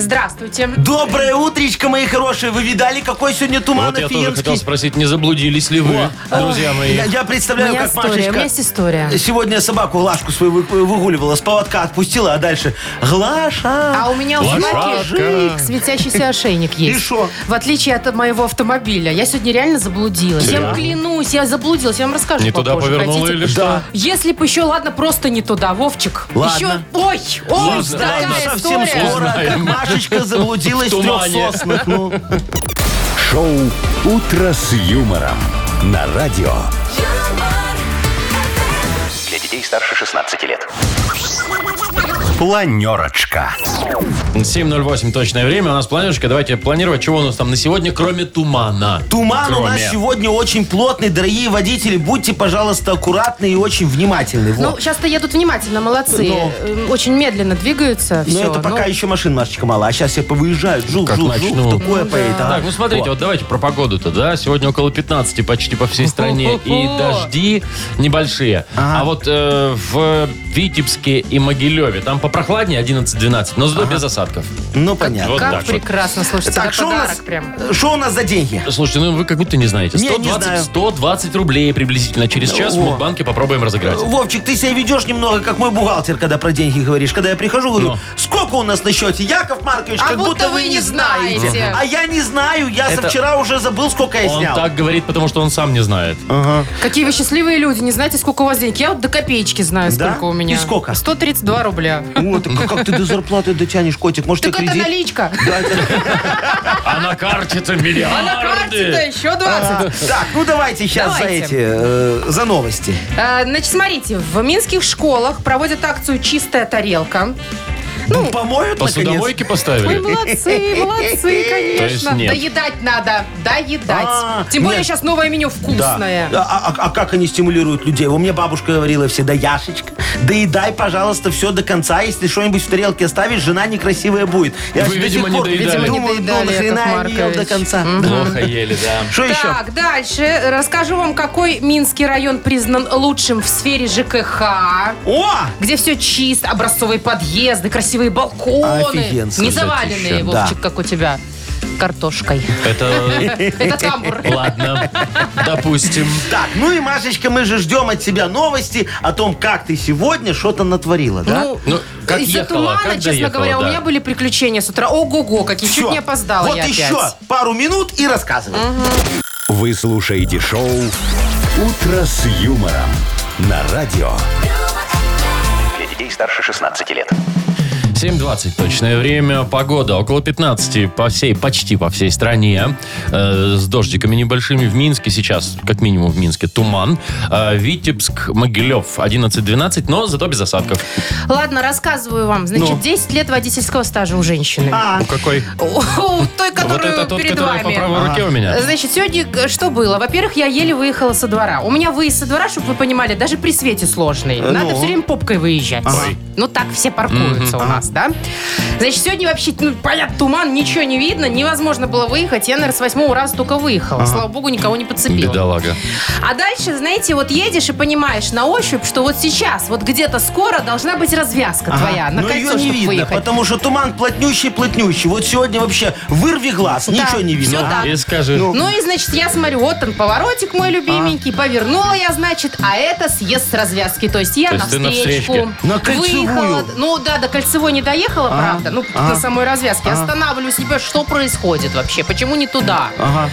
Здравствуйте. Доброе утречко, мои хорошие. Вы видали, какой сегодня туман вот я тоже офигенский? хотел спросить, не заблудились ли вы, друзья мои? Я, я У представляю, меня как история, у Машечка меня есть история. сегодня собаку Глашку свою вы- выгуливала, с поводка отпустила, а дальше Глаша. А у меня у Лошадка. собаки светящийся ошейник есть. И шо? В отличие от моего автомобиля. Я сегодня реально заблудилась. Я вам клянусь, я заблудилась. Я вам расскажу Не туда попозже, повернула хотите? или что? Да. Если бы еще, ладно, просто не туда, Вовчик. Ладно. Еще, ой, ой, Ладно. Такая совсем история. скоро, как Узнаем. Машечка заблудилась В трех тумане. соснах. Ну. Шоу «Утро с юмором» на радио. Для детей старше 16 лет. Планерочка. 7.08 точное время. У нас планерочка. Давайте планировать, чего у нас там на сегодня, кроме тумана. Туман у Кроме. нас сегодня очень плотный. Дорогие водители, будьте, пожалуйста, аккуратны и очень внимательны. Ну, Вот. сейчас-то едут внимательно, молодцы. Ну. Эм, Очень медленно двигаются. Но все. это пока еще машин, Машечка, мало. А сейчас все повыезжают. Жух, Как жух, начну. жух. Такое Ну поедет. ага. Так, ну смотрите, вот давайте про погоду-то, да? Сегодня около 15 почти по всей стране. И дожди небольшие. А вот э, в Витебске и Могилеве там попрохладнее 11-12, но зато без осадков. Ну, понятно. Вот Как так вот. прекрасно, слушайте, Так, что у подарок нас, прям. что у нас за деньги? Слушайте, ну вы как будто не знаете. Не, не 120, знаю. 120 рублей приблизительно. Через час в О. Мудбанке попробуем разыграть. Вовчик, ты себя ведешь немного, как мой бухгалтер, когда про деньги говоришь. Когда я прихожу, говорю, Ну. сколько у нас на счете? Яков Маркович, А как будто будто вы не знаете. знаете. А я не знаю, я со вчера уже забыл, сколько я Он снял. так говорит, потому что он сам не знает. Какие вы счастливые люди, не знаете, сколько у вас денег. Я вот до копеечки знаю, Да? сколько у меня. И сколько? 132 рубля. Вот, так как ты до зарплаты дотянешь, котик? Может, Так тебе это кредит? наличка. А на карте-то А на карте-то миллиарды. еще 20. Так, ну давайте сейчас за Давайте. эти, э, за новости. А, Значит, смотрите, в минских школах проводят акцию «Чистая тарелка». Ну, помоют, наконец. Посудомойки Ой, поставили? молодцы, молодцы, есть конечно. нет. Доедать надо, доедать. А, Тем более нет. сейчас новое меню Да. вкусное. А, а- а как они стимулируют людей? У меня бабушка говорила всегда, Яшечка, доедай, пожалуйста, все до конца. Если что-нибудь в тарелке оставишь, жена некрасивая будет. Я Вы, видимо, не доедали. Видимо, не ну, доедали, нахрена не ел до конца. Плохо ели, да. Что еще? Так, дальше расскажу вам, какой Минский район признан лучшим в сфере ЖКХ. О! Где все чисто, образцовые подъезды, красивые балконы. Офигенски. Не заваленные, Да. Вовчик, как у тебя, картошкой. Это... Это тамбур. Ладно, допустим. Так, ну и, Машечка, мы же ждем от тебя новости о том, как ты сегодня что-то натворила, да? Ну, Ну, как из-за ехала, тумана, как честно доехала, говоря, у да. меня были приключения с утра. Ого-го, какие чуть Всё. не опоздала Вот я еще опять. пару минут и рассказывай. Вы слушаете шоу «Утро с юмором» на радио. Для детей старше 16 лет. 7.20 точное время. Погода около 15 по всей, почти по всей стране. Э, с дождиками небольшими. В Минске сейчас, как минимум в Минске, туман. Э, Витебск, Могилев 11-12, но зато без осадков. Ладно, рассказываю вам. Значит, Ну. 10 лет водительского стажа у женщины. А, Ну какой? У у той, Вот которую это тот, перед который по вами. правой руке у меня. Значит, сегодня э, что было? Во-первых, я еле выехала со двора. У меня выезд со двора, чтобы вы понимали, даже при свете сложный. Надо ну. все время попкой выезжать. Ну, так все паркуются у нас, да? Значит, сегодня вообще, ну, понятно, туман, ничего не видно, невозможно было выехать. Я, наверное, с восьмого раза только выехала. Слава богу, никого не подцепила. Бедолага. А дальше, знаете, вот едешь и понимаешь на ощупь, что вот сейчас, вот где-то скоро должна быть развязка ага. твоя на Но кольцо, ее не видно, выехать. потому что туман плотнющий-плотнющий. Вот сегодня вообще вырви глаз, ничего не видно. Ага. так. И скажи. Ну и, значит, я смотрю, вот он, поворотик мой любименький, повернула я, значит, а это съезд с развязки. То есть я То ты на навстречку встречке? На кольцевую? выехала. Ну да, до кольцевой не доехала, правда. Ну, на самой развязке. Останавливаю себя, что происходит вообще? Почему не туда? Ага.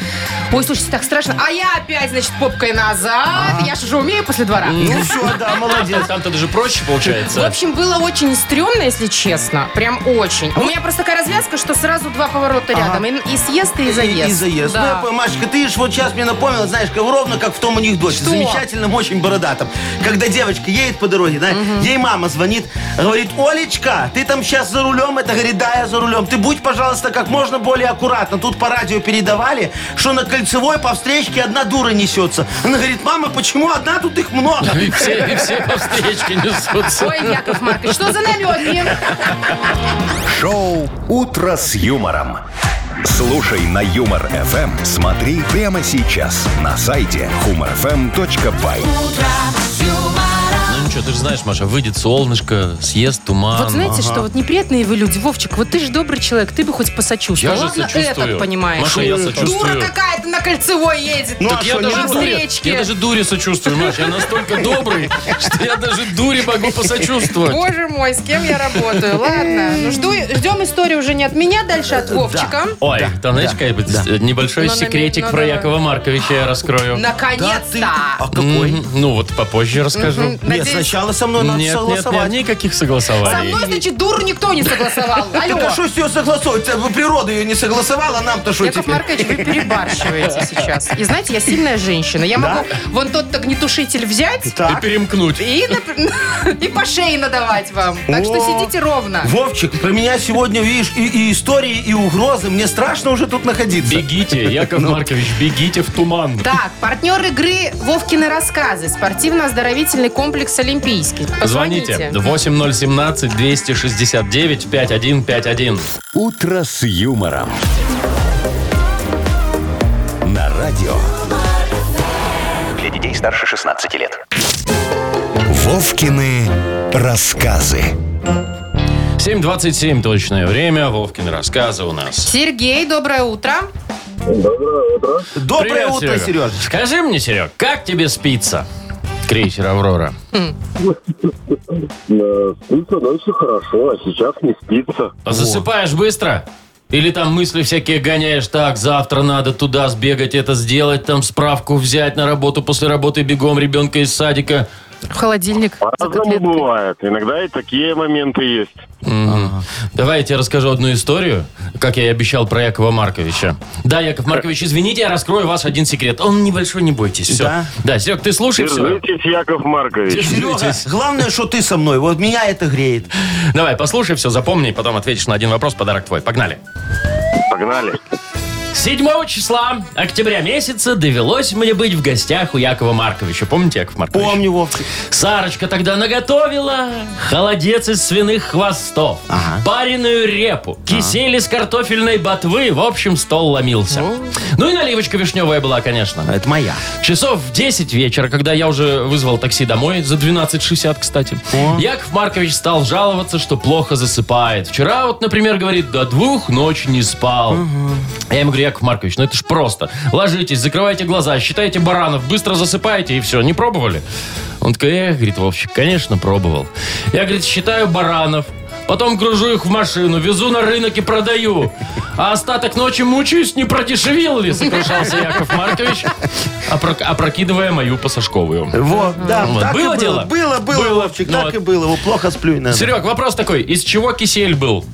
Ой, слушайте, так страшно. А я опять, значит, попкой назад. Я же уже умею после двора. Ну все, да, молодец. Там-то даже проще В получается. общем, было очень стрёмно, если честно. Прям очень. У меня просто такая развязка, что сразу два поворота рядом. И, и съезд, и заезд. И, и заезд. Да. Ну, я понимаю, Машечка, ты ж вот сейчас мне напомнила, знаешь, как, ровно как в том анекдоте. Что? Замечательном, очень бородатом. Когда девочка едет по дороге, да, ей мама звонит, говорит, Олечка, ты там там сейчас за рулем? Это говорит, да, я за рулем. Ты будь, пожалуйста, как можно более аккуратно. Тут по радио передавали, что на кольцевой по встречке одна дура несется. Она говорит, мама, почему одна? Тут их много. И все, и все по встречке несутся. Ой, Яков Маркович, что за намеки? Шоу «Утро с юмором». Слушай на Юмор ФМ. Смотри прямо сейчас на сайте humorfm.by. Ну ничего, ты же знаешь, Маша, выйдет солнышко, съест туман. Вот знаете, что вот неприятные вы люди. Вовчик, вот ты же добрый человек, ты бы хоть посочувствовал. Я же Ладно, сочувствую. этот, понимаешь. Маша, я Дура сочувствую. какая-то на кольцевой едет. Ну, Так а я что, не даже, на дуре, я даже дуре сочувствую, Маша. Я настолько добрый, что я даже дуре могу посочувствовать. Боже мой, с кем я работаю? Ладно, ну жду, ждем историю уже не от меня, дальше от Вовчика. Ой, там, знаешь, какой-нибудь небольшой Ну, секретик ну, про давай. Якова Марковича я раскрою. Наконец-то! А какой? Ну вот попозже расскажу. Мгм. Нет, Надеюсь, сначала со мной надо Нет, нет, нет, согласовать. никаких Со согласований. мной, значит, дуру никто не согласовал. Алло. Так а что с нее согласовывать? Э, Природа ее не согласовала, нам-то что Яков теперь? Маркович, вы перебарщиваете сейчас. И знаете, я сильная женщина. Я могу вон тот огнетушитель взять И перемкнуть. и, нап- и по шее надавать вам. Так что О. сидите ровно. Вовчик, про меня сегодня, видишь, и, и истории, и угрозы. Мне страшно уже тут находиться. Бегите, Яков Маркович, бегите в туман. Так, партнер игры Вовкины рассказы. Спортивно-оздоровительный комплекс Олимпийский. Звоните Позвоните. 8017-269-5151. «Утро с юмором». На радио. Для детей старше 16 лет. Вовкины рассказы. 7.27 точное время. Вовкины рассказы у нас. Сергей, доброе утро. Доброе Привет, утро, Серега. Сережа. Скажи мне, Серег, как тебе спится? Крейсер «Аврора». Э, Спится дальше хорошо, а сейчас не спится. А Засыпаешь быстро? Или там мысли всякие гоняешь, так, завтра надо туда сбегать, это сделать, там справку взять на работу, после работы бегом ребенка из садика. В холодильник По-разному бывает. Иногда и такие моменты есть. Мгм. Давай я тебе расскажу одну историю, как я и обещал про Якова Марковича. Да, Яков Маркович, извините, я раскрою ваш один секрет. Он небольшой, не бойтесь. Все. Да? Да, Серег, ты слушай все. Держитесь, Яков Маркович. Серега, главное, что ты со мной. Вот меня это греет. Давай, послушай все, запомни, потом ответишь на один вопрос, подарок твой. Погнали. Погнали. 7 числа октября месяца довелось мне быть в гостях у Якова Марковича. Помните, Яков Маркович? Помню, Вовчик. Сарочка тогда наготовила холодец из свиных хвостов, Ага. пареную репу, кисель из картофельной ботвы. В общем, стол ломился. Ну и наливочка вишневая была, конечно. Это моя. Часов в 10 вечера, когда я уже вызвал такси домой, за 12.60, кстати, Яков Маркович стал жаловаться, что плохо засыпает. Вчера вот, например, говорит, до двух ночи не спал. Я ему говорю, Яков Маркович, ну это ж просто. Ложитесь, закрывайте глаза, считайте баранов, быстро засыпаете и все. Не пробовали? Он такой, эх, говорит, Вовчик, конечно, пробовал. Я, говорит, считаю баранов, Потом гружу их в машину, везу на рынок и продаю. А остаток ночи мучаюсь, не продешевил ли, сокрушался Яков Маркович, опрок- опрокидывая мою пассажковую. Вот, да, Вот. так Было и дело? было. Было, было. Вовчик, Ну так вот. и было. Вот плохо сплю иногда. Серег, вопрос такой, из чего кисель был?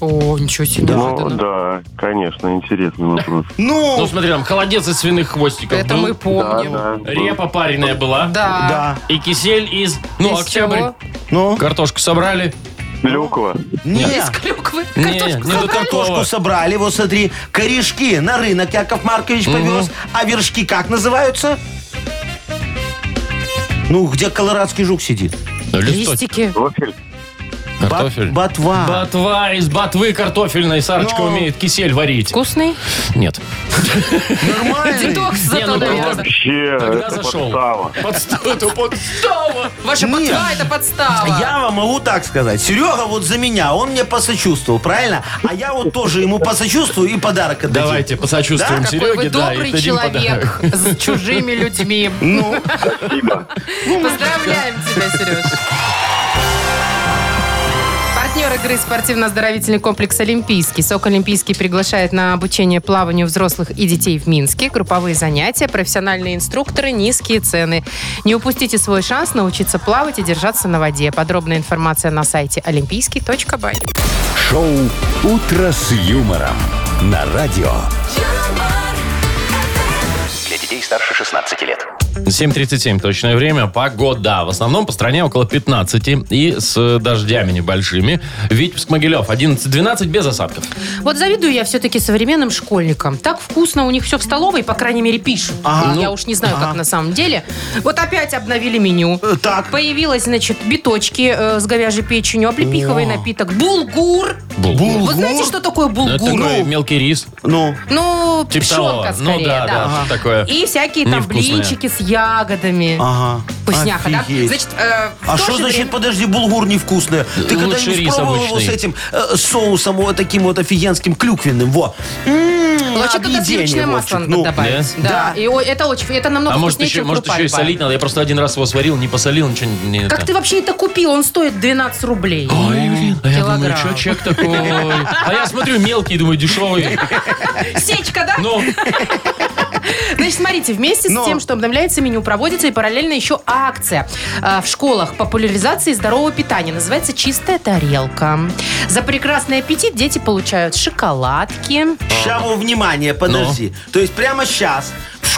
О, ничего себе. Ну, неожиданно. да, конечно, интересный вопрос. Ну, Ну, смотри, там холодец из свиных хвостиков Это был, мы помним. Да, да. репа пареная была, Да. да. и кисель из, ну, Из октябрь. чего? Ну, Картошку собрали. Клюква. не. Из клюквы. Не, Картошку не до собрали. такого. Картошку собрали, вот смотри, корешки на рынок Яков Маркович повез, а вершки как называются? Ну, где колорадский жук сидит? Ну, листочек. Листики. Профиль. Картофель. Бат- ботва. Ботва из ботвы картофельной. Сарочка Ну. умеет кисель варить. Вкусный? Нет. Нормальный. Детокс Не, зато, ну, наверное. Вообще, Тогда это зашел. подстава. Подстава. Это подстава. Ваша Нет. ботва это подстава. Я вам могу так сказать. Серега вот за меня, он мне посочувствовал, правильно? А я вот тоже ему посочувствую и подарок отдадим. Давайте посочувствуем Да? Какой вы Сереге, да, добрый человек с чужими людьми. Ну, Спасибо. Поздравляем тебя, Сереж. Партнер игры спортивно-оздоровительный комплекс «Олимпийский». СОК «Олимпийский» приглашает на обучение плаванию взрослых и детей в Минске. Групповые занятия, профессиональные инструкторы, низкие цены. Не упустите свой шанс научиться плавать и держаться на воде. Подробная информация на сайте олимпийский.бай. Шоу «Утро с юмором» на радио. Для детей старше 16 лет. 7.37 точное время. Погода. В основном по стране около 15 и с дождями небольшими. Витебск, Могилев 11-12 без осадков. Вот завидую я все-таки современным школьникам. Так вкусно у них все в столовой, по крайней мере, пишут. Ага. Я уж не знаю, как на самом деле. Вот опять обновили меню. Э, Так. Появилось, значит, биточки э, с говяжьей печенью, облепиховый напиток, булгур. Булгур. Вы знаете, что такое Ну, Это булгур? такой мелкий рис. Ну, Ну, Типа того. пшенка Ну скорее, да, да, что такое И всякие там невкусное. блинчики с ягодами. ага. Вкусняха, да? Офигеть. Значит, э, в А то что же значит, время- подожди, булгур невкусный? Ты Лучше когда-нибудь рис пробовал его обычный. с этим э, соусом, вот таким вот офигенским клюквенным? Во. М, Вообще туда объедение, сливочное масло Вовчик. надо Ну, добавить. Да? Да. И о- это очень, это намного А может вкуснее, еще, чем может крупа еще и любая. солить надо? Я просто один раз его сварил, не посолил, ничего не... Как это. ты вообще это купил? Он стоит 12 рублей. Ой, блин, а я думаю, Килограмм. что чек такой? А я смотрю, мелкий, думаю, дешевый. Сечка, да? Ну, Значит, смотрите, вместе Но. с тем, что обновляется меню, проводится и параллельно еще акция а, в школах популяризации здорового питания. Называется «Чистая тарелка». За прекрасный аппетит дети получают шоколадки. Во, внимание, подожди. Ну. То есть прямо сейчас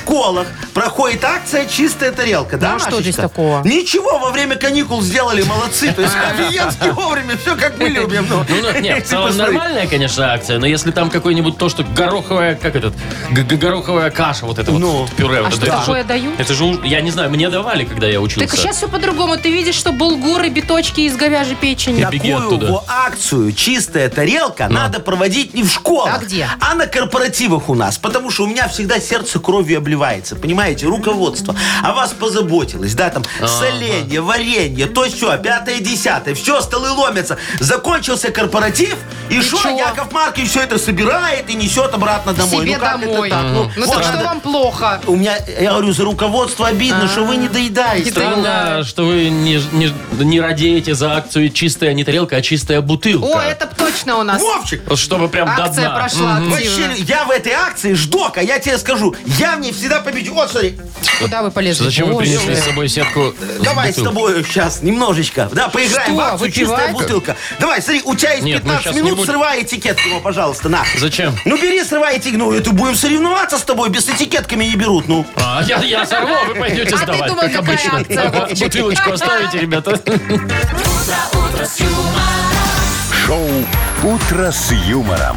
школах проходит акция «Чистая тарелка», да, Ну, а что здесь такого? Ничего, во время каникул сделали, молодцы. То есть офигенски вовремя, все как мы любим. ну. ну, ну, нет, в целом Посмотри. нормальная, конечно, акция, но если там какой-нибудь то, что гороховая, как этот, гороховая каша, вот это Ну. вот пюре. вот А что это такое дают? Это же, я не знаю, мне давали, когда я учился. Так сейчас все по-другому. Ты видишь, что булгуры, биточки из говяжьей печени. Такую во акцию «Чистая тарелка» надо проводить не в школах, А а на корпоративах у нас. Потому что у меня всегда сердце кровью обливается. Понимаете, руководство о вас позаботилось. Да, там соленье, варенье, то все, пятое, десятое. Все, столы ломятся. Закончился корпоратив, и что? Яков Маркович все это собирает и несет обратно домой. Себе ну как домой. это так? Ну, Ну вот так что вам плохо? У меня, я говорю, за руководство обидно, что вы не доедаете. Странно, что вы не, не, не радеете за акцию чистая не тарелка, а чистая бутылка. О, это точно у нас. Вовчик, чтобы прям до Акция дна. прошла активно. Вообще, я в этой акции ждок, а я тебе скажу, я в ней всегда победю. Вот, смотри, Куда вы полезли? Зачем вы принесли с собой сетку? давай с бутылок? тобой сейчас немножечко, да, поиграем Что, в акцию «Чистая выпивать? бутылка». Давай, смотри, у тебя есть Нет, мы 15 щас не минут, будем. срывай этикетку, его, пожалуйста, на. Зачем? Ну, бери, срывай этикетку, ну, это будем соревноваться с тобой, без этикетками не берут, ну. А, я, я сорву, а вы пойдете А ты сдавать, думал, как какая обычно. акция, Вовчик? Бутылочку оставите, ребята. Шоу «Утро с юмором».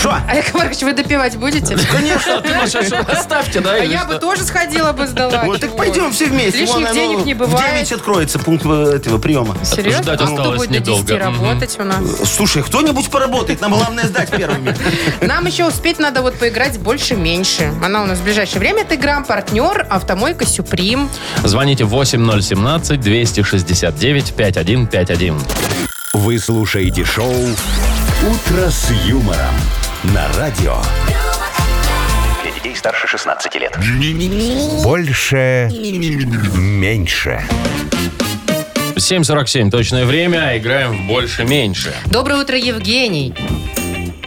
Что? А Яков Маркович, вы допивать будете? Конечно. А ты, оставьте, да? А я бы тоже сходила бы сдавать. Вот, так Ой. пойдем все вместе. Лишних денег не В бывает. 9 откроется пункт э, этого приема. Серьезно? Ждать а кто осталось будет до 10 недолго. Работать у нас? Слушай, кто-нибудь поработает, нам главное сдать первыми. Нам еще успеть надо вот поиграть больше-меньше. Она у нас в ближайшее время отыграем. Партнер «Автомойка Сюприм». Звоните 8017-269-5151. Вы слушаете шоу «Утро с юмором» на радио. Для детей старше 16 лет. Больше. Меньше. 7.47 точное время. Играем в больше-меньше. Доброе утро, Евгений.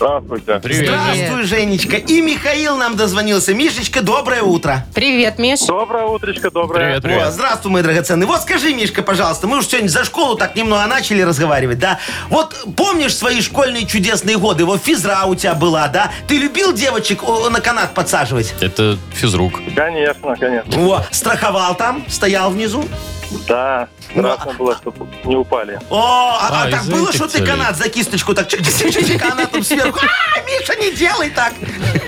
Здравствуйте. Привет. Здравствуй, Женечка. И Михаил нам дозвонился. Мишечка, доброе утро. Привет, Миш. Доброе утречко, доброе. Привет, О, привет. здравствуй, мой драгоценный. Вот скажи, Мишка, пожалуйста, мы уж сегодня за школу так немного начали разговаривать, да? Вот помнишь свои школьные чудесные годы? Вот физра у тебя была, да? Ты любил девочек о, на канат подсаживать? Это физрук. Конечно, конечно. О, страховал там, стоял внизу? Да, страшно было, чтобы не упали. О, а, а А, так было, что ты канат за кисточку так чик-чик-чик, а она там сверху. А, Миша, не делай так.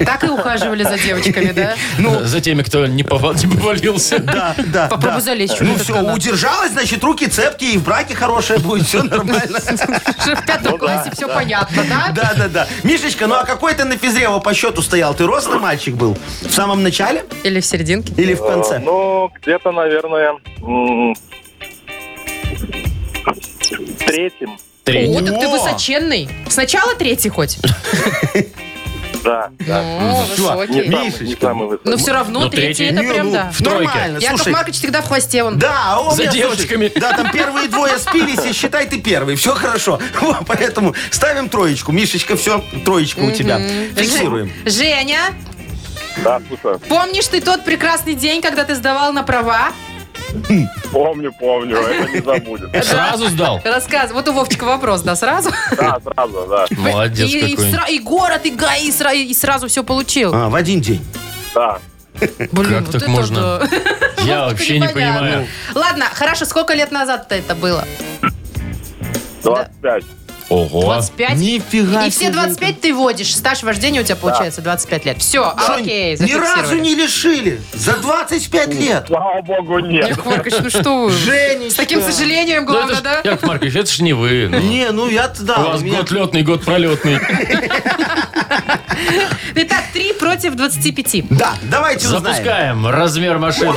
Так и ухаживали за девочками, да? Ну, За теми, кто не, повал- не повалился. Да, да. Попробуй да. залезть Ну все, канат. удержалась, значит, руки цепкие, и в браке хорошее будет, все нормально. В пятом классе все понятно, да? Да, да, да. Мишечка, ну а какой ты на физрево по счету стоял? Ты рослый мальчик был? В самом начале Или в серединке? или в Э, конце? Ну, где-то, наверное, третьим. Третий. О, так ты О! высоченный. Сначала третий хоть? Да, да. Ну, высокий. не Мишечка. Но все равно Ну, третий третий. это Не, прям ну, да. в тройке. Нормально, Яков слушай. Маркович всегда в хвосте он. Да, а он За меня, слушай, девочками. да, там первые двое спились, и считай, ты первый. Все хорошо. Вот, поэтому ставим троечку. Мишечка, все, троечка у тебя. Фиксируем. Женя, Да, слушаю. помнишь ты тот прекрасный день, когда ты сдавал на права? Помню, помню, это не забудет. Сразу сдал? Рассказ. Вот у Вовчика вопрос, да, сразу? Да, сразу, да. Молодец и, и, какой. сра- и город, и ГАИ, и, сра- и сразу все получил. А, в один день. Да. Блин, Как вот так это можно? да. Я вообще не понимаю. Ладно, хорошо, сколько лет назад-то это было? 25. Ого. 25? Нифига И все себе. 25 ты водишь. Стаж вождения у тебя получается 25 лет. Все, Что, окей, ни разу зафиксировали. не лишили. За 25 лет. Слава богу, нет. Яков Маркович, ну что вы? Женечка. С таким сожалением, Ну, это главное, ж, да? Яков Маркович, это ж не вы. ну. Не, ну я-то да. У у вас меня- год летный, год пролетный. Итак, 3 против 25. Да, давайте узнаем. Запускаем размер машины.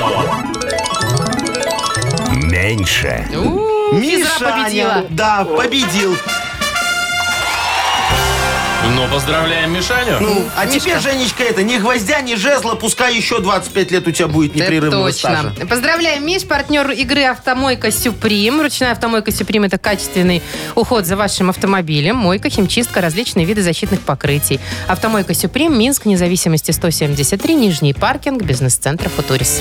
Меньше. У, Физра победила. Мишаня, да, победил. Ну, поздравляем Мишаню. Ну, а Мишка. теперь, Женечка, это ни гвоздя, ни жезла, пускай еще 25 лет у тебя будет Это непрерывного точно. стажа. Поздравляем, Миш, партнер игры «Автомойка Сюприм». Ручная «Автомойка Сюприм» – это качественный уход за вашим автомобилем, мойка, химчистка, различные виды защитных покрытий. «Автомойка Сюприм», Минск, независимости 173, Нижний паркинг, бизнес-центр «Футурис».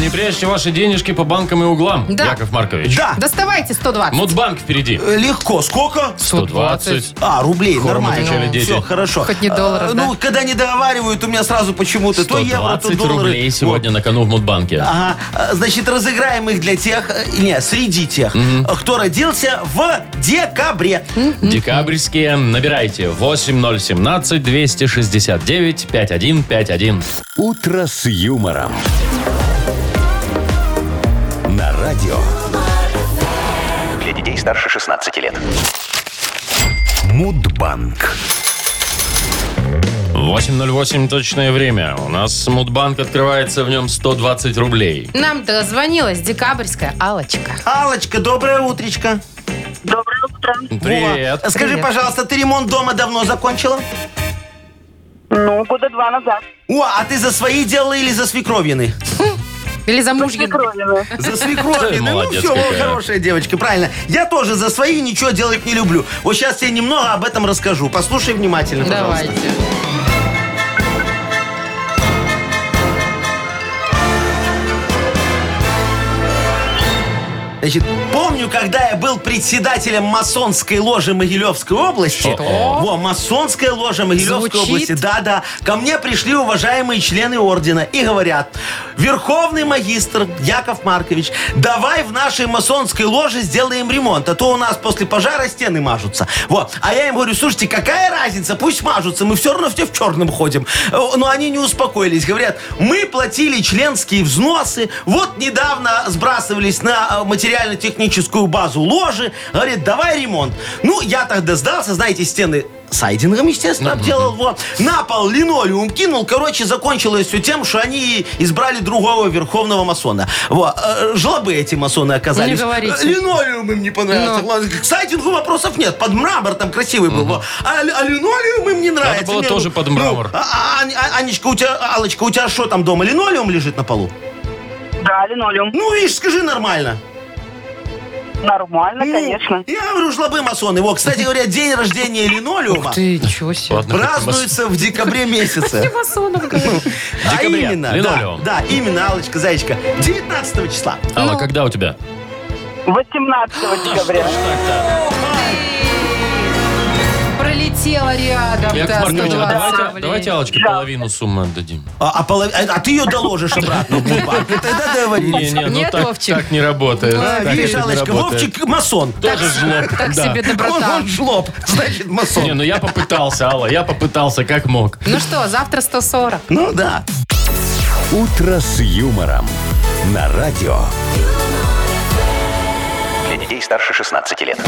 Не прячьте ваши денежки по банкам и углам, Да. Яков Маркович. Да, Доставайте 120. Мудбанк впереди. э, легко. Сколько? 120. А, рублей, Хором нормально. отвечали дети. Все, хорошо. Хоть не долларов, А, да? Ну, когда не договаривают, у меня сразу почему-то то евро, то 120 доллары. рублей сегодня на кону в Мудбанке. Ага, а, значит, разыграем их для тех, э, не, среди тех, э, кто родился в декабре. Декабрьские. Набирайте 8017-269-5151. Утро с юмором. Радио Для детей старше 16 лет. Мудбанк. 8.08 точное время. У нас Мудбанк открывается, в нем 120 рублей. Нам дозвонилась декабрьская Алочка. Алочка, доброе утречко. Доброе утро. Привет. Вова, Скажи, Привет. пожалуйста, ты ремонт дома давно закончила? Ну, года два назад. О, а ты за свои делала или за свекровины? Или за мужья. За свекровины. Ну Молодец все, какая. хорошая девочка, правильно. Я тоже за свои ничего делать не люблю. Вот сейчас я немного об этом расскажу. Послушай внимательно, пожалуйста. Давайте. Значит, помню, когда я был председателем масонской ложи Могилевской области. Что? Во, масонская ложа Могилевской Звучит. области. Да-да. Ко мне пришли уважаемые члены ордена и говорят, верховный магистр Яков Маркович, давай в нашей масонской ложе сделаем ремонт, а то у нас после пожара стены мажутся. Вот. А я им говорю, слушайте, какая разница, пусть мажутся, мы все равно все в черном ходим. Э, Но они не успокоились, говорят, мы платили членские взносы, вот недавно сбрасывались на э, материально-техническую базу ложи, говорит, давай ремонт. Ну, я тогда сдался, знаете, стены сайдингом, естественно, обделал. Вот. На пол линолеум кинул. Короче, закончилось все тем, что они избрали другого верховного масона. Вот. Э, Жлобы эти масоны оказались. Не говорите. Э, Линолеум им не понравился. Ну. Ладно, К сайтингу вопросов нет. Под мрамор там красивый был. Вот. А, а линолеум им не нравится. было Мне, тоже ну, под ну, мрамор. а- а- Ань- а- Анечка, у тебя, Алочка, у тебя что там дома? Линолеум лежит на полу? Да, линолеум. Ну, видишь, скажи нормально. Нормально, конечно. Я говорю, жлобы масоны. Вот, кстати говоря, день рождения линолеума Ты, себе. Ладно, празднуется в декабре месяце. Масонов. А именно, да, линолеум. да, именно, Алочка, Зайчка, 19 числа. Алла, Ну. когда у тебя? 18 декабря. Пролетела рядом. Яков да, Маркович, а 120 давайте, давайте Аллочке Да. половину суммы отдадим. А, а полов- а- а ты ее доложишь обратно в Мудбанк. И Тогда Не, договорились. не, ну Нет, так, Вовчик? так не работает. А, Так видишь, не работает. Вовчик масон. Тоже жлоб. Так да. себе Он, доброта. он жлоб, значит масон. Не, ну я попытался, Алла, я попытался как мог. Ну что, завтра 140. Ну да. Утро с юмором. На радио Для детей старше 16 лет.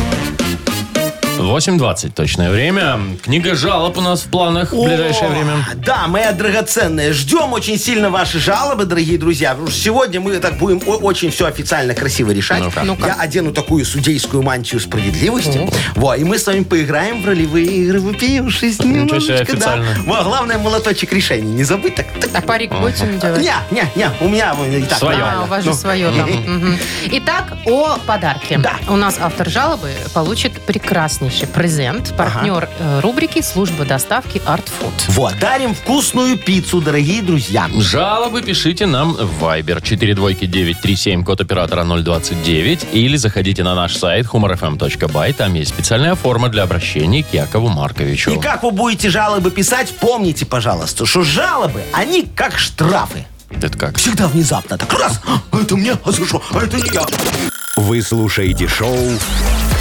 8.20 точное время. Книга жалоб у нас в планах в ближайшее О, время. Да, моя драгоценная, ждем очень сильно ваши жалобы, дорогие друзья. Потому что сегодня мы так будем о- очень все официально красиво решать. Ну-ка. Ну-ка. Я одену такую судейскую мантию справедливости. Во, и мы с вами поиграем в ролевые игры, выпившись Ничего себе, немножечко, да. официально. Во, главное, молоточек решений. Не забудь так. А парик будем делать? Не, не, не, у меня вон и так Своё. А, у нормально. вас же Ну, свое там. Мгм. Итак, о подарке. Да. У нас автор жалобы получит прекраснейший презент. Партнер э, рубрики «Служба доставки Art Food». Вот, дарим вкусную пиццу, дорогие друзья. Жалобы пишите нам в Viber 42937, код оператора 029, или заходите на наш сайт humorfm.by. Там есть специальная форма для обращения к Якову Марковичу. И как вы будете жалобы писать, помните, пожалуйста, что жалобы, они как штрафы. Это как? Всегда внезапно. Так раз, а это мне, а за что? А это не я. Вы слушаете шоу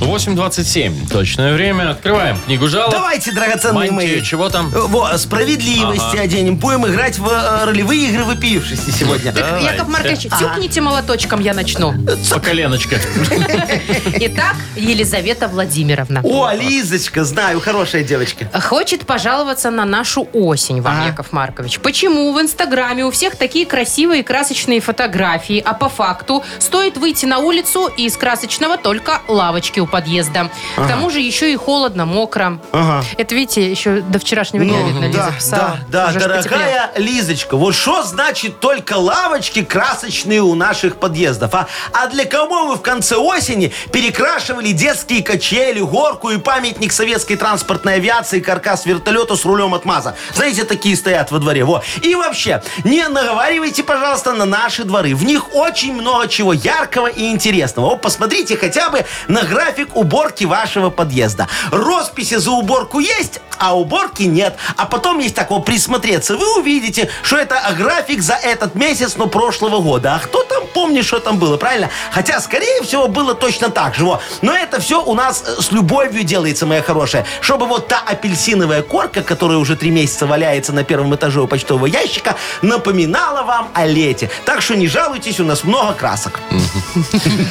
8.27 точное время. Открываем книгу жалоб. Давайте, драгоценные Мантию, мои. чего там? Э, Во, справедливости Ага. оденем. Будем играть в э, ролевые игры выпившись сегодня. Давайте. Яков Маркович, тюкните молоточком, я начну. По коленочка. Итак, Елизавета Владимировна. О, Лизочка, знаю, хорошая девочка. Хочет пожаловаться на нашу осень вам, Ага. Яков Маркович. Почему в Инстаграме у всех такие красивые красочные фотографии, а по факту стоит выйти на улицу и из красочного только лавочки у подъезда. К тому же еще и холодно, мокро. Ага. Это, видите, еще до вчерашнего дня, видно, Лиза да, писала. да, да, Уже дорогая Лизочка, вот что значит только лавочки красочные у наших подъездов, а? А для кого вы в конце осени перекрашивали детские качели, горку и памятник советской транспортной авиации, каркас вертолета с рулем от МАЗа? Знаете, такие стоят во дворе, во. И вообще, не наговаривайте, пожалуйста, на наши дворы. В них очень много чего яркого и интересного. Вот посмотрите хотя бы на график уборки вашего подъезда. Росписи за уборку есть, а уборки нет. А потом есть так вот присмотреться. Вы увидите, что это график за этот месяц, но прошлого года. А кто там помнит, что там было, правильно? Хотя, скорее всего, было точно так же. во. Но это все у нас э, с любовью делается, моя хорошая. Чтобы вот та апельсиновая корка, которая уже три месяца валяется на первом этаже у почтового ящика, напоминала вам о лете. Так что не жалуйтесь, у нас много красок.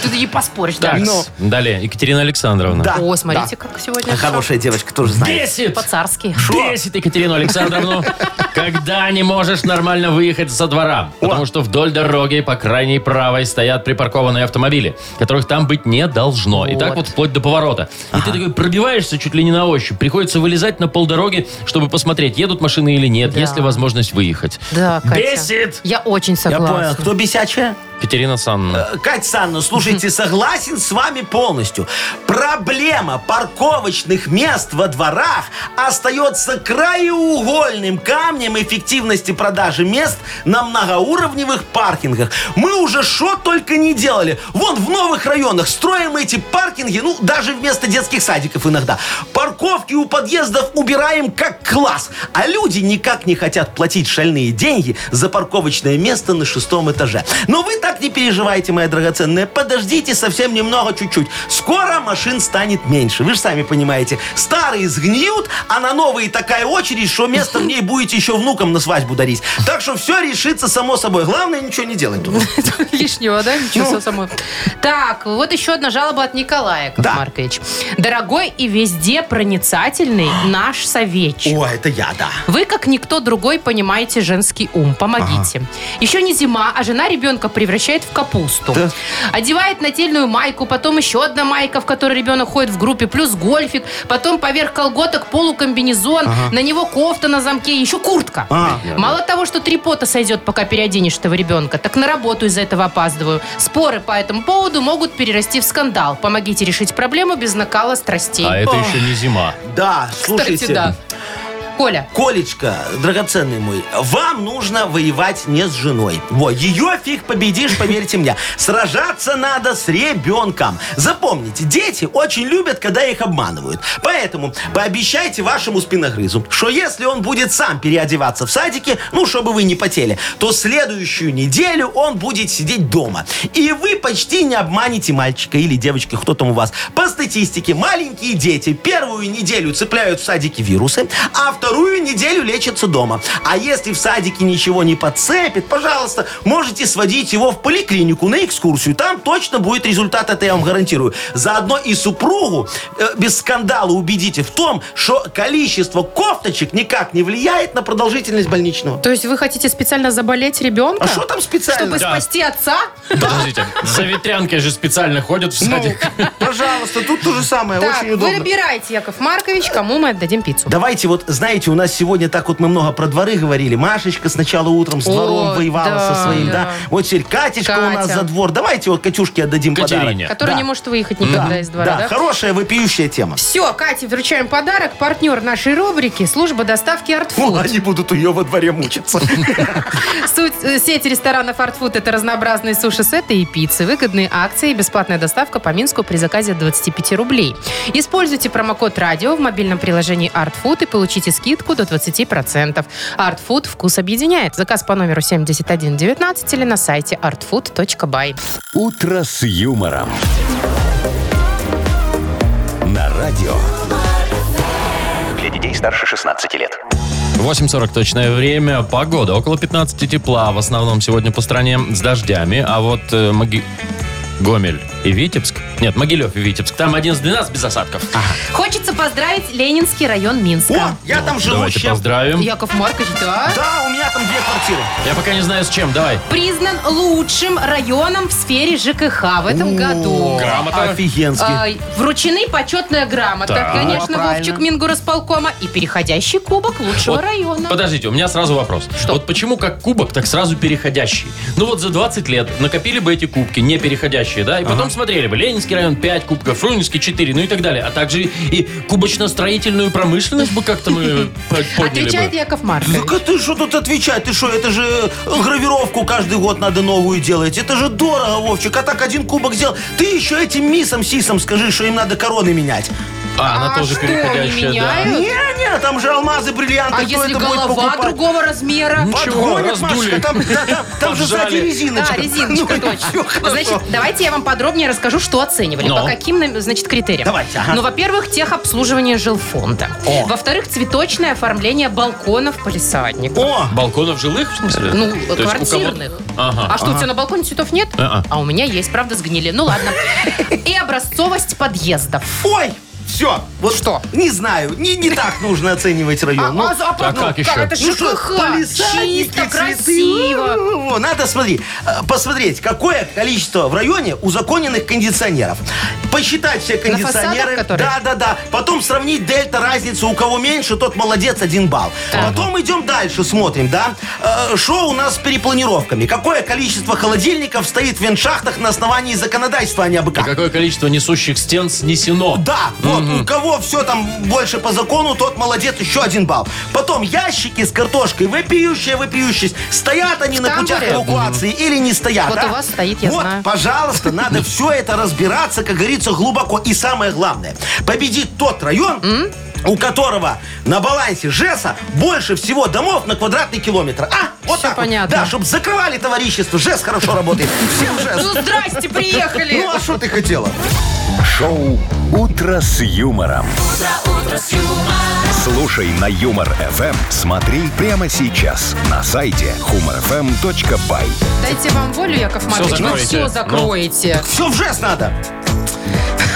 Тут и поспоришь, да. Так, Ну. Екатерина Александровна. Да. О, смотрите, как сегодня Хорошая девочка, тоже знает. Бесит! по-царски. Бесит Екатерину Александровну, когда не можешь нормально выехать со двора. Потому что вдоль дороги по крайней правой стоят припаркованные автомобили, которых там быть не должно. И так вот вплоть до поворота. И ты такой пробиваешься чуть ли не на ощупь. Приходится вылезать на полдороги, чтобы посмотреть, едут машины или нет, есть ли возможность выехать. Да, Катя. Бесит! Я очень Я согласна. понял. Кто бесячая? Катерина Санна. Кать Санна, слушайте, согласен с вами полностью. Проблема парковочных мест во дворах остается краеугольным камнем эффективности продажи мест на многоуровневых паркингах. Мы уже что только не делали. Вон в новых районах строим эти паркинги, ну, даже вместо детских садиков иногда. Парковки у подъездов убираем как класс. А люди никак не хотят платить шальные деньги за парковочное место на шестом этаже. Но вы так не переживайте, моя драгоценная. Подождите совсем немного, чуть-чуть. Скоро машин станет меньше. Вы же сами понимаете. Старые сгниют, а на новые такая очередь, что место в ней будете еще внукам на свадьбу дарить. Так что все решится само собой. Главное, ничего не делать. тут. Лишнего, да? Ничего Ну. самого. Так, вот еще одна жалоба от Николая, Яков Да. Маркович. Дорогой и везде проницательный наш советчик. О, это я, да. Вы, как никто другой, понимаете женский ум. Помогите. Еще не зима, а жена ребенка превращает в капусту. Да. Одевает нательную майку, потом еще одна майка, в которой ребенок ходит в группе, плюс гольфик, потом поверх колготок полукомбинезон, на него кофта на замке, еще куртка. А. Мало того, что три пота сойдет, пока переоденешь этого ребенка, так на работу из-за этого опаздываю. Споры по этому поводу могут перерасти в скандал. Помогите решить проблему без накала страстей. А это еще не зима. Да, слушайте. Кстати, да. Коля, Колечка, драгоценный мой, вам нужно воевать не с женой. Во, ее фиг победишь, поверьте мне. Сражаться надо с ребенком. Запомните, дети очень любят, когда их обманывают. Поэтому пообещайте вашему спиногрызу, что если он будет сам переодеваться в садике, ну, чтобы вы не потели, то следующую неделю он будет сидеть дома. И вы почти не обманете мальчика или девочки, кто там у вас. По статистике, маленькие дети первую неделю цепляют в садике вирусы, а вторую неделю лечится дома. А если в садике ничего не подцепит, пожалуйста, можете сводить его в поликлинику на экскурсию. Там точно будет результат, это я вам гарантирую. Заодно и супругу э, без скандала убедите в том, что количество кофточек никак не влияет на продолжительность больничного. То есть вы хотите специально заболеть ребенка? А что там специально? Чтобы Да. спасти отца? Подождите, за ветрянкой же специально ходят в садик. Пожалуйста, тут то же самое, Так, очень удобно. выбирайте, Яков Маркович, кому мы отдадим пиццу. Давайте вот, знаете, у нас сегодня так вот мы много про дворы говорили. Машечка сначала утром с О, двором воевала да, со своим, да. да. Вот теперь Катечка у нас Катя. за двор. Давайте вот Катюшке отдадим подарок. Катерине. Который Да. не может выехать никогда из двора, Да, да? хорошая вопиющая тема. Все, Кате вручаем подарок. Партнер нашей рубрики – служба доставки О, «Артфуд». они будут у нее во дворе мучиться. Суть э, сети ресторанов «Артфуд» – это разнообразные суши-сеты и пиццы, выгодные акции и бесплатная доставка по Минску при заказе от 25 рублей. Используйте промокод «Радио» в мобильном приложении «Артфуд» и получите скидку до 20%. «Артфуд» – вкус объединяет. Заказ по номеру 7119 или на сайте artfood.by. «Утро с юмором». На радио. Для детей старше 16 лет. 8.40 точное время. Погода. Около 15 тепла. В основном сегодня по стране с дождями. А вот э, Маги- Гомель и Витебск. Нет, Могилев и Витебск. Там 11-12 без осадков. Хочется поздравить Ленинский район Минска. О, я там живу Давайте щас. поздравим. Яков Маркович, да? Да, у меня там две квартиры. Я пока не знаю с чем. Давай. признан лучшим районом в сфере ЖКХ в этом году. Грамота. Офигенски. А, вручены почетная грамота, Так. конечно, Правильно. Вовчик Мингорасполкома и переходящий кубок лучшего Вот района. Подождите, у меня сразу вопрос. Что? Вот почему как кубок, так сразу переходящий? Ну вот за 20 лет накопили бы эти кубки, не переходящие, да? И потом смотрели бы, Ленинский район 5 кубков, Фрунзенский 4, ну и так далее. А также и кубочно-строительную промышленность бы как-то мы по- подняли Отвечает бы. Яков Маркович. Так а ты что тут отвечать? Ты что, это же э, гравировку каждый год надо новую делать. Это же дорого, Вовчик. А так один кубок сделал. Ты еще этим миссом-сисом скажи, что им надо короны менять. А, она А тоже переходящая, да. меняют? Не-не, там же алмазы, бриллианты. А кто если это будет голова покупать? другого размера? Ничего, Подгонят, раздули. Машечка, там, да, там- там же Поджали. сзади резиночка. Да, резиночка, Ну, точно. всё хорошо. Значит, давайте я вам подробнее расскажу, что оценивали. Ну. По каким, значит, критериям. Давайте, ага. Ну, во-первых, техобслуживание жилфонда. О. Во-вторых, цветочное оформление балконов палисадников. О, Балконов жилых, в смысле? Ну, То есть у кого-то- квартирных. Ага. А что, у тебя на балконе цветов нет? А-а. А у меня есть, правда, сгнили. Ну ладно. И образцовость подъездов. ой, все. Вот Что? Не знаю, не, не так нужно оценивать район. Ну, а, а, а как еще? Это Ну что, ЖКХ. Чисто, цветы. красиво. Во-во-во. Надо, смотри, э, посмотреть, какое количество в районе узаконенных кондиционеров. Посчитать все кондиционеры. фасадах, которые? Да, да, да. Потом сравнить дельта, разницу. У кого меньше, тот молодец, один балл. Потом идем дальше, смотрим, да. Э, Что у нас с перепланировками? Какое количество холодильников стоит в веншахтах на основании законодательства, а не абы И как? какое количество несущих стен снесено? Да, вот у кого все там больше по закону, тот молодец, еще один балл. Потом ящики с картошкой, вопиющие, вопиющие. Стоят они на путях тамбуре? эвакуации или не стоят? Вот а? у вас стоит, я вот, знаю. пожалуйста, надо все это разбираться, как говорится, глубоко. И самое главное, победит тот район, у которого на балансе ЖЭСа больше всего домов на квадратный километр. А? Вот Всё так вот. понятно. Да, чтобы закрывали товарищество. ЖЭС хорошо работает. Всем ЖЭС. Ну, здрасте, приехали. Ну, а что ты хотела? Шоу «Утро с юмором». Слушай на Юмор ФМ. Смотри прямо сейчас на сайте humorfm.by. Дайте вам волю, Яков Маркович, вы закроете. все закроете. Все в ЖЭС надо.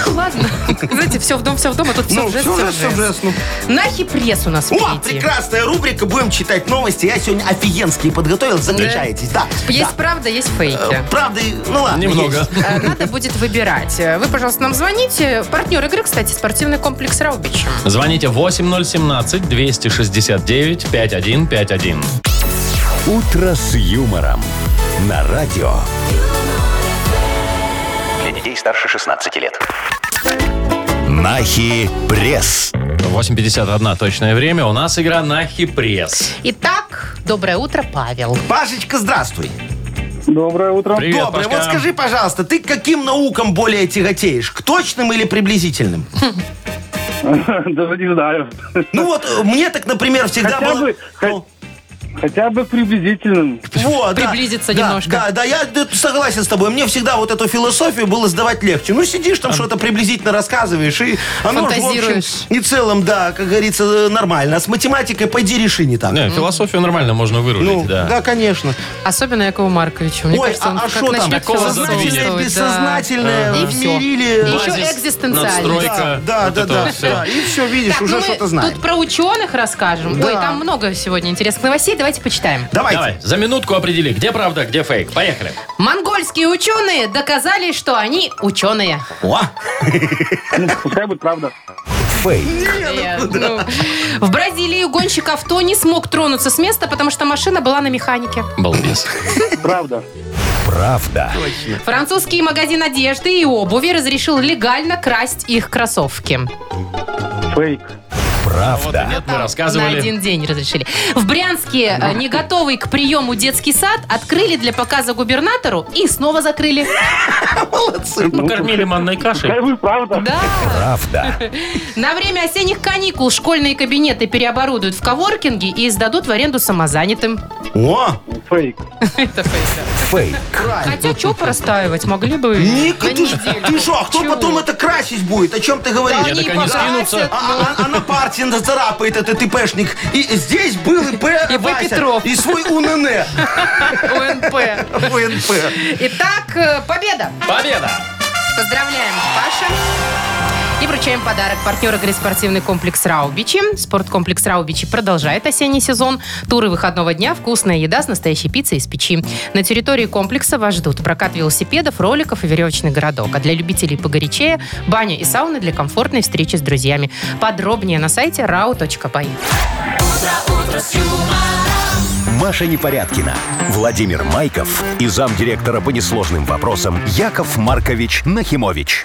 Ладно. Знаете, все в дом, все в дом, а тут все Ну, в жест, всё в жест, в всё в жест. жест, ну. Нахи пресс у нас О, впереди. прекрасная рубрика. Будем читать новости. Я сегодня офигенские подготовил. Заключаетесь. Да. Есть да. правда, есть фейки. Э, Правда, и- ну ладно. Немного. есть. Э, Надо будет выбирать. Э, Вы, пожалуйста, нам звоните. Партнер игры, кстати, спортивный комплекс «Раубич». Звоните 8017-269-5151. «Утро с юмором» на радио. Старше 16 лет. Нахи пресс. 8.51 точное время. У нас игра на хипресс. Итак, доброе утро, Павел. Пашечка, здравствуй. Доброе утро. Привет, Доброе. Пашка. Вот скажи, пожалуйста, ты к каким наукам более тяготеешь? К точным или приблизительным? Даже не знаю. Ну вот, э, мне так, например, всегда было... Хотя бы приблизительно. Вот, да. Приблизиться Да, немножко. Да, да, я согласен с тобой. Мне всегда вот эту философию было сдавать легче. Ну, сидишь там, что-то приблизительно рассказываешь, и оно, ж, в общем, Фантазируешь. и целом, да, как говорится, нормально. А с математикой пойди реши не так. Не, философию нормально можно вырулить, Ну, да. да, конечно. Особенно Якову Марковичу. Мне Ой, кажется, он а, а как там? начнет Такого философствовать, задвинет. да. бессознательное И всё. мире. И еще Базис, экзистенциальность. Надстройка. Да, вот да, это да, вот всё. да. И все, видишь, Так, уже ну мы что-то знаем. тут про ученых расскажем. Да. Ой, там много сегодня интересных новостей. Давайте почитаем. Давайте. Давай, за минутку определи, где правда, где фейк. Поехали. Монгольские ученые доказали, что они ученые. О, Ну, пускай будет правда. Фейк. Ну, В Бразилии гонщик авто не смог тронуться с места, потому что машина была на механике. Балбес. Правда. Правда. Французский магазин одежды и обуви разрешил легально красть их кроссовки. Фейк. Правда. Нет, мы На рассказывали. один день разрешили. В Брянске э, не готовый к приему детский сад открыли для показа губернатору и снова закрыли. Покормили манной кашей. Будет правда. Да. Правда. На время осенних каникул школьные кабинеты переоборудуют в коворкинги и сдадут в аренду самозанятым. о, Фейк. Это фейк. Фейк. Хотя что простаивать? Могли бы Ник, на ты, что, а кто потом это красить будет? О чем ты говоришь? Они так они покрасят, скинутся. А, ну. а- а на партии царапает этот ИПшник. И здесь был ИП И В. Вася, Петров. И свой УНН. УНП. УНП. Итак, э, победа. Победа! Поздравляем, Паша. И вручаем подарок. Партнер игры спортивный комплекс Раубичи. Спорткомплекс Раубичи продолжает осенний сезон. Туры выходного дня, вкусная еда с настоящей пиццей из печи. На территории комплекса вас ждут прокат велосипедов, роликов и веревочный городок. А для любителей погорячее – баня и сауны для комфортной встречи с друзьями. Подробнее на сайте rau.by. Маша Непорядкина, Владимир Майков и замдиректора по несложным вопросам Яков Маркович Нахимович.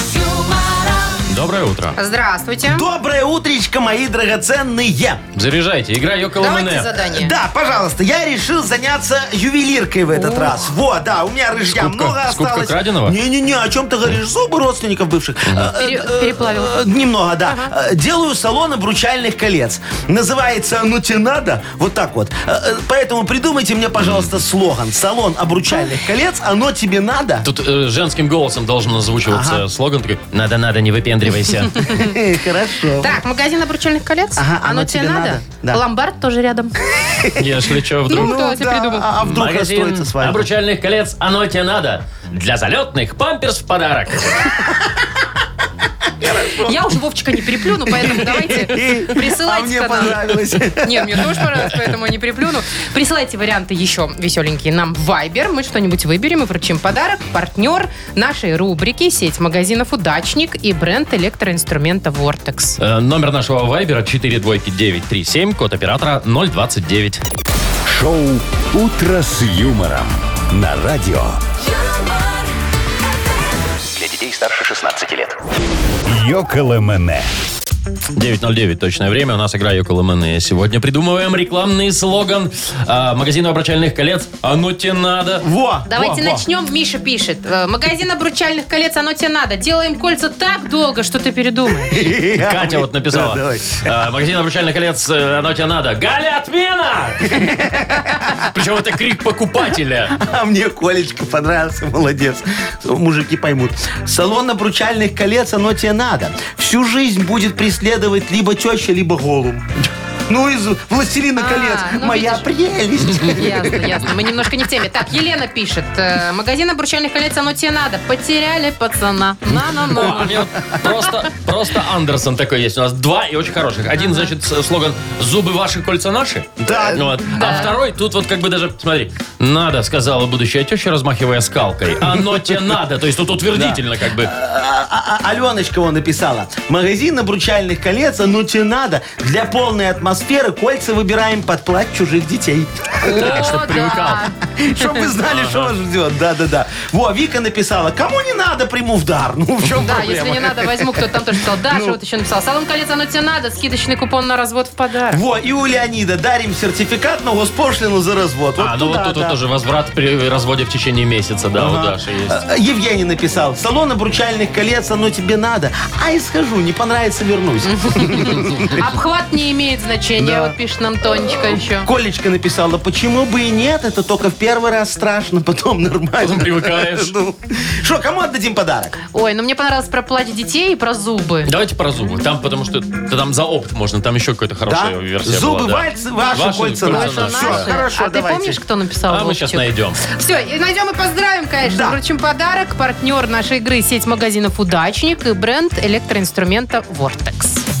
Доброе утро. Здравствуйте. Доброе утречко, мои драгоценные. Заряжайте, игра Йоколо Давайте задание. Да, пожалуйста, я решил заняться ювелиркой в этот раз. Вот, да, у меня рыжья Скупка- много скупка осталось. краденого? Не-не-не, о чем ты говоришь? Зубы родственников бывших. Э, э, Пере- э, переплавил. э, Немного, да. Э, Делаю салон обручальных колец. Называется «Ну тебе надо?» Вот так вот. Э, э, Поэтому придумайте мне, пожалуйста, слоган. Салон обручальных колец «Оно тебе надо?» Тут э, женским голосом должен озвучиваться слоган такой «Надо-надо, не выпендривайся». Хорошо. Так, магазин обручальных колец? Ага, Оно тебе надо? Да. Ломбард тоже рядом. Если что, вдруг. Ну, кто это придумал? А а вдруг Магазин расстроится с вами? обручальных колец «Оно тебе надо». Для залетных памперс в подарок. Я уже Вовчика не переплюну, поэтому давайте А присылайте мне к нам. понравилось. Нет, мне тоже понравилось, поэтому не переплюну. Присылайте варианты еще веселенькие нам в Viber. Мы что-нибудь выберем и вручим подарок. Партнер нашей рубрики сеть магазинов «Удачник» и бренд электроинструмента «Vortex». Э, Номер нашего вайбера 42937, код оператора 029. Шоу «Утро с юмором» на радио. Для детей старше 16 лет. Йоколэмэне. 9.09 точное время. У нас игра Йоколо Мене. Сегодня придумываем рекламный слоган а, магазина обручальных колец «Оно тебе надо». Во, Давайте во, во. начнем. Миша пишет. Э, Магазин обручальных колец, оно тебе надо. Делаем кольца так долго, что ты передумаешь. Катя вот написала. Да. А, магазин обручальных колец э, «Оно тебе надо». Галя, отмена! Причем это крик покупателя. А мне Колечка понравился, молодец. Мужики поймут. Салон обручальных колец, оно тебе надо. Всю жизнь будет преследовать либо теща, либо голум. Ну, из «Властелина А, колец». ну, Моя прелесть. Ясно, ясно. Мы немножко не в теме. Так, Елена пишет. э, Магазин обручальных колец, оно тебе надо. Потеряли пацана. О, а На-на-на. вот просто, просто Андерсон такой есть. У нас два и очень хороших. Один, значит, с- слоган «Зубы ваши, кольца наши». Да. Вот. А второй, тут вот как бы даже, смотри, «надо», сказала будущая теща, размахивая скалкой. «Оно тебе надо». То есть тут утвердительно как бы. А- а- а- Аленочка он написала. Магазин обручальных колец, оно тебе надо для полной атмосферы кольца выбираем под плать чужих детей. О, чтоб привыкал. Чтобы вы знали, что вас ждет. Да-да-да. Во, Вика написала, кому не надо, приму в дар. Ну, в чем Да, проблема? если не надо, возьму. Кто-то там тоже сказал. Ну. Даша вот еще написала. Салон колец, оно тебе надо. Скидочный купон на развод в подарок. Во, и у Леонида дарим сертификат на госпошлину за развод. Вот А, ну вот туда, тут вот да. тоже возврат при разводе в течение месяца, да, у Даши есть. А, Евгений написал, салон обручальных колец, оно тебе надо. А и схожу, не понравится, вернусь. Обхват не имеет значения, Да. вот пишет нам Тонечка еще. Колечка написала, почему бы и нет, это только в первый раз страшно, потом нормально. Потом привыкаешь. Ну. Что, кому отдадим подарок? Ой, ну мне понравилось про плач детей и про зубы. Давайте про зубы. Там, потому что да, там за опт можно, там еще какая-то хорошая Да? версия Зубы была, да. вальцы, ваши, Ваши, кольца наши. наши. Всё, Наши. хорошо, а ты давайте. помнишь, кто написал? А мы сейчас найдем. Все, и найдем и поздравим, конечно. Да. Вручим подарок. Партнер нашей игры сеть магазинов «Удачник» и бренд электроинструмента «Вортекс».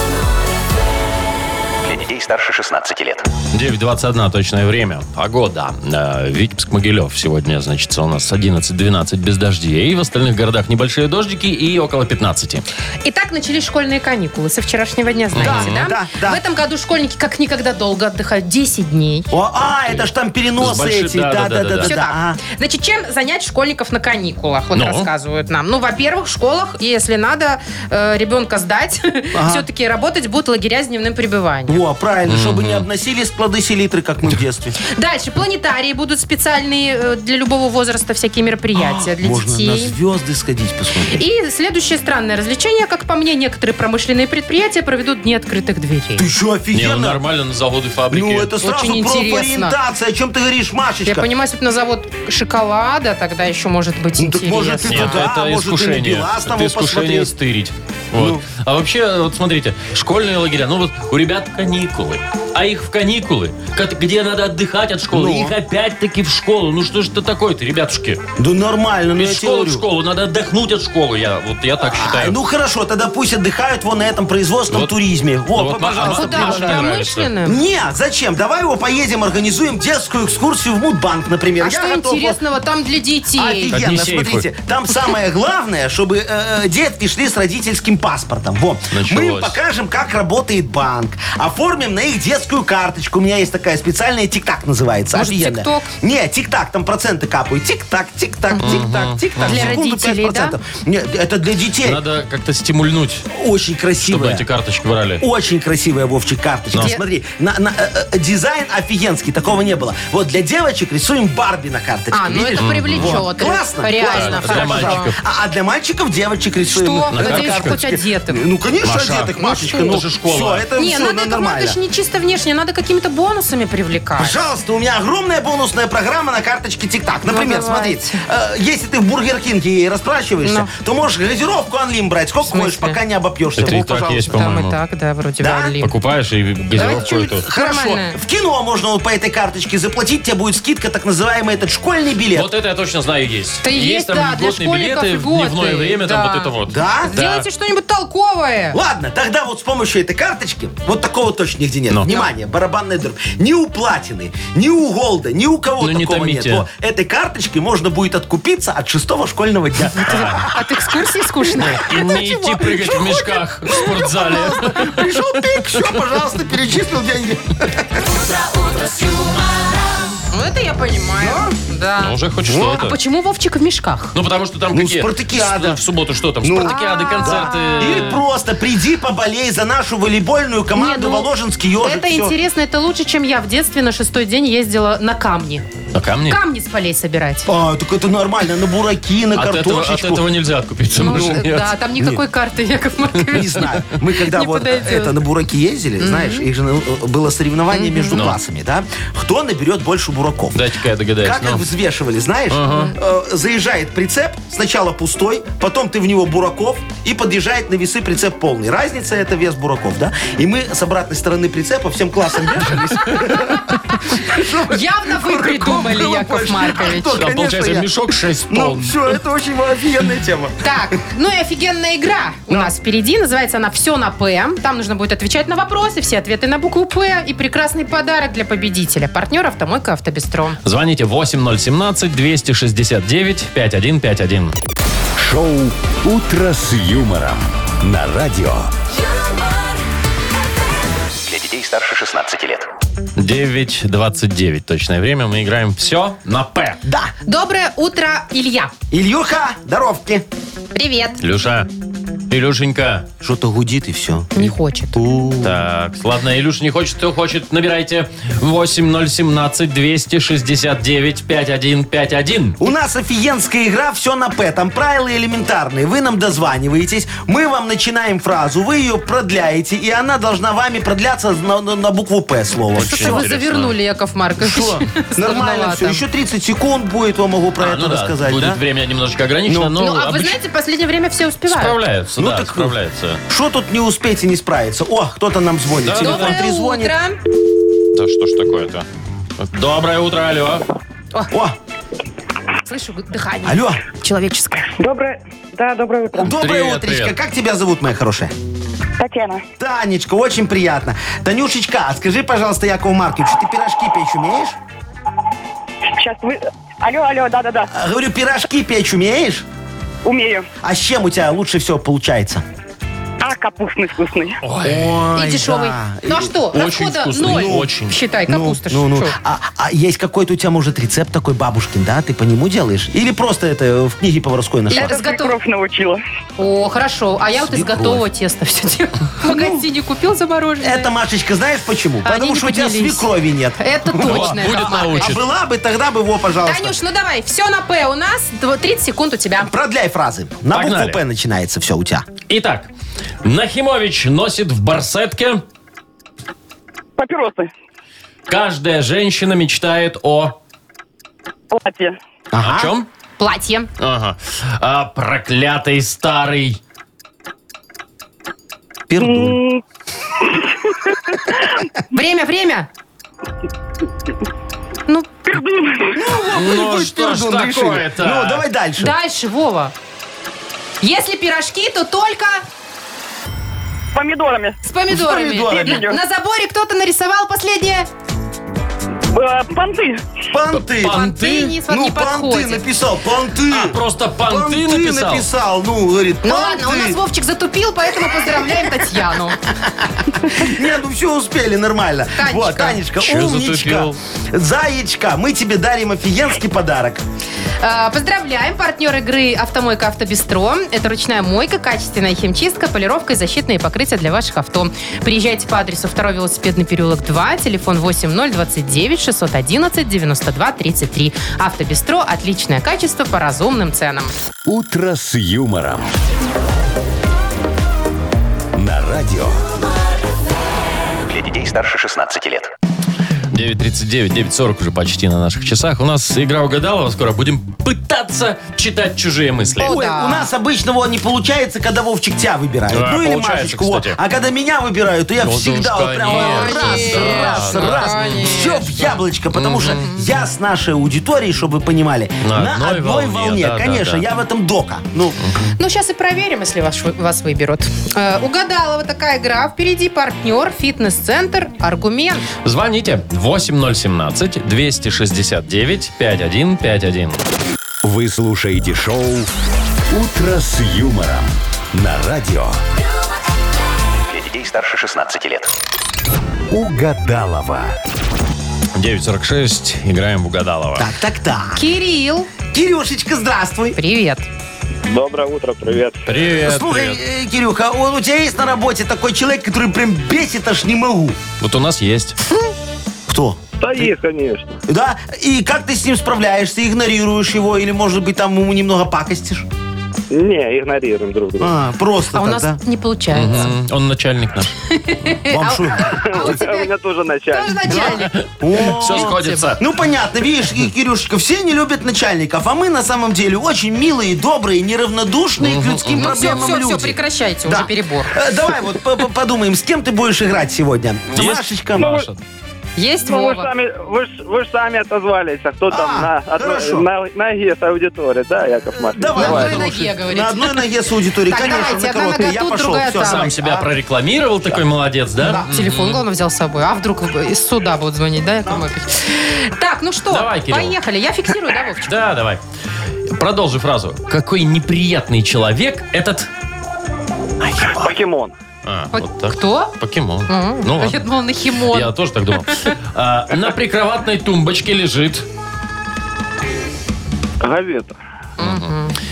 Старше 16 лет. 9.21 точное время. Погода. Э, Витебск, Могилев сегодня, значит, у нас 11-12 без дождей. И в остальных городах небольшие дождики и около 15. Итак, начались школьные каникулы. Со вчерашнего дня, знаете, да? да, да. В этом году школьники как никогда долго отдыхают. 10 дней. О, а, это ж там переносы большим- эти. да, да, да, да. Все так. Ага. Значит, чем занять школьников на каникулах? Вот Ну? рассказывают нам. Ну, во-первых, в школах, если надо э, ребенка сдать, все-таки работать будут лагеря с дневным пребыванием. Во, правильно, чтобы не обносили склады селитры, как мы в детстве. Дальше, планетарии будут специальные э, для любого возраста всякие мероприятия для Можно на детей. звезды сходить посмотреть. И следующее странное развлечение, как по мне, некоторые промышленные предприятия проведут дни открытых дверей. Ты что, Не, ну офигенно? нормально, на заводы, фабрики. Ну, это сразу Очень интересно. профориентация. О чем ты говоришь, Я Машечка? понимаю, если бы на завод шоколада, тогда еще может быть Ну, так интересно. может, и Нет, туда, это может, и на искушение. Белаз Это искушение посмотреть. стырить. Вот. Ну. А вообще, вот смотрите, школьные лагеря, ну вот у ребят каникулы. А их в каникулы, ка- где надо отдыхать от школы, Ну. их опять-таки в школу. Ну что ж это такое-то, ребятушки? Да нормально, ну я Из школы в школу, надо отдохнуть от школы. Я, вот я так считаю. ну хорошо, тогда пусть отдыхают вон на этом производственном Вот. туризме. Во, Ну вот, пожалуйста. а Куда же? Промышленным? Нет, зачем? Давай его поедем, организуем детскую экскурсию в Мудбанк, например. А Я что готов. интересного там для детей? Офигенно, смотрите, там самое главное, чтобы э, э, детки шли с родительским паспортом. Во. Началось. Мы им покажем, как работает банк. Оформим на их детскую карточку. У меня есть такая специальная тик-так называется. Может, Офигенная. тик-ток? Не, тик-так, там проценты капают. Тик-так, тик-так, тик-так, тик-так. Для секунду родителей, 5%. Нет, это для детей. Надо как-то стимульнуть, Очень чтобы красивая. эти карточки брали. Очень красивая, Вовчик, карточка. Смотри, на- на- э, э, дизайн офигенский, такого не было. Вот для девочек рисуем Барби на карточке. А, ну это привлечет. Вот. Классно, Реально. Для хорошо. мальчиков. А, а для мальчиков девочек рисуем. Что? на Надеюсь, хоть одетых. Ну, конечно, Маша, одетых, ну Машечка. Ну, Это же школа. Все, это Не, все надо, Яков нормально. Маркович, не чисто внешне, надо какими-то бонусами привлекать. Пожалуйста, у меня огромная бонусная программа на карточке ТикТак. Например, Ну, смотри, давайте. э, если ты в Бургер Кинге расплачиваешься, Ну. то можешь газировку Анлим брать, сколько хочешь, пока не обопьешься. Это и Вот, так пожалуйста. есть, Там по-моему. и так, да, вроде Да? Валим. Покупаешь и газировку эту. Хорошо. Нормально. В кино можно вот по этой карточке заплатить, тебе будет скидка, так называемый этот школьный билет. Вот это я точно знаю есть. Да есть, там да, для льготные школьников билеты в дневное время, там да. вот это вот. Да? Сделайте что-нибудь толковое. Ладно, тогда вот с помощью этой карточки, вот такого точно нигде нет. Ну. Внимание, барабанная дробь. Ни у Платины, ни у Голда, ни у кого Ну, не такого нет. томите. Во, этой карточкой можно будет откупиться от шестого школьного дня. От экскурсии скучно. И не идти прыгать в мешках в спортзале. Пришел пик, все, пожалуйста, перечислил деньги. Ну, это я понимаю. Да. Ну, уже хоть А что-то. почему Вовчик в мешках? Ну, потому что там Ну, какие... спартакиада. В субботу что там? Ну, Спартакиады, концерты. Или просто приди поболей за нашу волейбольную команду Не, ну, Воложенский ежик. Это всё. интересно, это лучше, чем я в детстве на шестой день ездила на камни. На камни? Камни с полей собирать. А, так это нормально, на бураки, на От этого, от картошечку. этого нельзя откупиться. Ну, нет. да, там никакой карты, Яков Маркович. Не знаю. Мы когда Не вот подойдет. это на бураки ездили, знаешь, их же э, было соревнование между Ну. классами, да? Кто наберет больше бураков? Дайте-ка я догадаюсь. Как их ну. взвешивали, знаешь? Э, Заезжает прицеп, сначала пустой, потом ты в него бураков, и подъезжает на весы прицеп полный. Разница это вес бураков, да? И мы с обратной стороны прицепа всем классом вешались. Явно вы придумали, Яков. Маркович. А получается, мешок 6 Ну, все, это очень офигенная тема. Так, ну и офигенная игра у нас впереди. Называется она «Все на П». Там нужно будет отвечать на вопросы, все ответы на букву П. И прекрасный подарок для победителя. Партнер «Автомойка Автобестро». Звоните 8017-269-5151. Шоу «Утро с юмором» на радио. Для детей старше 16 лет. 9.29 точное время. Мы играем все на П. Да. Доброе утро, Илья. Ильюха, здоровки. Привет. Илюша. Илюшенька. Что-то гудит и все. Не хочет. Так, ладно, Илюш не хочет, кто хочет, набирайте 8017-269-5151. У нас офигенская игра «Все на П». Там правила элементарные. Вы нам дозваниваетесь, мы вам начинаем фразу, вы ее продляете, и она должна вами продляться на, на- на букву «П» слово. Что-то вы интересно. завернули, Яков Маркович. Что? Нормально все. Еще 30 секунд будет, вам могу про А, это ну да, рассказать. будет да? время немножечко ограничено, Ну, но Ну, а вы знаете, в последнее время все успевают. справляются, Ну да, так- справляются. Что тут не успеть и не справиться? О, кто-то нам звонит. Да, Телефон Доброе трезвонит. утро. Да что ж такое-то? Доброе утро, алло. О, Слышу дыхание. алло. Человеческое. Доброе, да, доброе утро. Доброе Привет, утречко. привет. Как тебя зовут, моя хорошая? Татьяна. Танечка, очень приятно. Танюшечка, а скажи, пожалуйста, Якову Марковичу, ты пирожки печь умеешь? Сейчас вы... Алло, алло, да-да-да. А, Говорю, пирожки печь умеешь? Умею. А с чем у тебя лучше всего получается? А, капустный вкусный. Ой, И дешевый. да. Ну а что, Очень расхода вкусный, ноль. очень. Считай, Ну, капуста. ну, ну. шо? А, а есть какой-то у тебя, может, рецепт такой бабушкин, да? Ты по нему делаешь? Или просто это в книге поварской нашла? Я Это с готов- свекровь научила. О, хорошо. А я вот из Свекровь. готового теста все делаю. В магазине купил замороженное. Это, Машечка, знаешь почему? Они Потому не что у тебя поделились. свекрови нет. Это точно. будет Яков Маркович. А была бы, тогда бы, во, пожалуйста. Танюш, ну давай, все на П у нас. Дво- 30 секунд у тебя. Продляй фразы. На Погнали. букву П начинается все у тебя. Итак, Нахимович носит в барсетке. Папиросы. Каждая женщина мечтает о... Платье. О чем? Платье. Ага. А, проклятый старый. Пердун. Время, время. Ну, Ну Пусть что ж такое-то? Ну, давай дальше. дальше, Вова. Если пирожки, то только Помидорами. с помидорами. С помидорами. На заборе кто-то нарисовал последнее. Э, Понты. Понты. Понты не, Ну, понты подходит. написал, понты. А, просто понты написал? написал. Ну, говорит, Ну ладно, у нас Вовчик затупил, поэтому поздравляем Татьяну. Не, ну все успели, нормально. Танечка. Вот, Танечка, Чё умничка. затупил? Заячка, мы тебе дарим офигенский подарок. А, Поздравляем! Партнер игры «Автомойка Автобестро». Это ручная мойка, качественная химчистка, полировка и защитные покрытия для ваших авто. Приезжайте по адресу 2 велосипедный переулок 2, телефон 8029 611 92 33. «Автобестро» – отличное качество по разумным ценам. «Утро с юмором». На радио. Для детей старше 16 лет. 9.39, 9.40 уже почти на наших часах. У нас игра угадалова. Скоро будем пытаться читать чужие мысли. Ой, да. у нас обычно вот не получается, когда Вовчик тебя выбирает. Да, ну или получается, Машечку. вот. кстати. А когда меня выбирают, то я Ну, всегда вот прям раз, конечно, раз, да, раз. конечно. Все в яблочко, потому что я с нашей аудиторией, чтобы вы понимали, На на, одной одной, волне, волне. да, да, Конечно, да. я в этом дока. Ну, Ну, сейчас и проверим, если вас, вас выберут. Э, угадала вот такая игра. Впереди партнер, фитнес-центр, аргумент. Звоните 8017-269-5151. Вы слушаете шоу «Утро с юмором» на радио. Для детей старше 16 лет. Угадалова. 9.46. Играем в угадалова. так, так, так. Кирилл, Кирюшечка, здравствуй. привет. Доброе утро, привет. Привет, Слушай, привет. э, Кирюха, он, у тебя есть на работе такой человек, который прям бесит, аж не могу. Вот у нас есть. Кто? Да есть, конечно. Да? И как ты с ним справляешься? Игнорируешь его или, может быть, там ему немного пакостишь? Не, игнорируем друг друга. А, просто А у так, нас да? не получается. М, Он начальник наш. Вам шо? А у У тебя меня тоже тоже начальник. начальник. О, Все сходится. Ну, понятно, видишь, и, Кирюшечка, все не любят начальников, а мы на самом деле очень милые, добрые, неравнодушные к людским Ну все, проблемам все, люди. все, прекращайте, Да. уже перебор. Э, Давай вот по- по- подумаем, с кем ты будешь играть сегодня? Есть? Машечка. Маша. Есть Ну, вы ж Вова. сами, вы ж, вы ж сами отозвались, а кто там А, на, одной- хорошо. на ноге с аудиторией, да, Яков Маркович? Давай, На одной ноге, говорит. На одной ноге с аудиторией, Так, конечно, давайте, на короткой. Я пошел, все, там. Сам себя А? прорекламировал, такой молодец, да? Телефон, главное, взял с собой. А вдруг из суда будут звонить, да, Яков Маркович? Так, ну что, Давай, поехали. Я фиксирую, да, Вовчик? Да, давай. Продолжи фразу. Какой неприятный человек этот... Покемон. А, По- вот так. Кто? Покемон. М, Ну Я ладно. думала, на химон. Я тоже так думал. А, на прикроватной тумбочке лежит. Газета.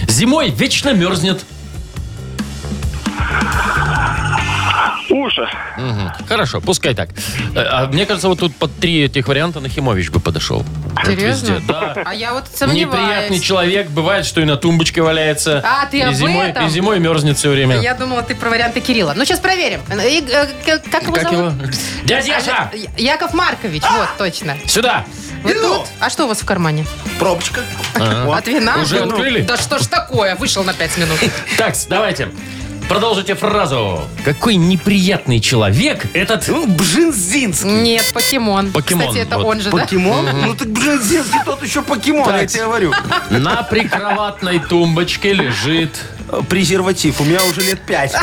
Зимой вечно мерзнет. Уши. Хорошо, пускай так. Э, А мне кажется, вот тут под три этих варианта Нахимович бы подошел. Серьезно? везде, да. А я вот сомневаюсь. Неприятный человек, бывает, что и на тумбочке валяется. А, ты и об зимой, этом? И зимой мерзнет все время. Я думала, ты про варианты Кирилла. Ну, сейчас проверим. И, э, как его Как зовут? его? Дядя Яша! Я- Яков Маркович, вот, точно. Сюда! Вы Иду. тут? А что у вас в кармане? Пробочка. От вина? Уже открыли? Да что ж такое? Вышел на пять минут. Так, давайте. Продолжите фразу. Какой неприятный человек этот... Ну, Бжинзинский. Нет, покемон. Покемон, Кстати, это вот. он же, да? Покемон? Ну так Бжинзинский тот еще покемон, Так. я тебе говорю. На прикроватной тумбочке лежит... Презерватив. У меня уже лет пять.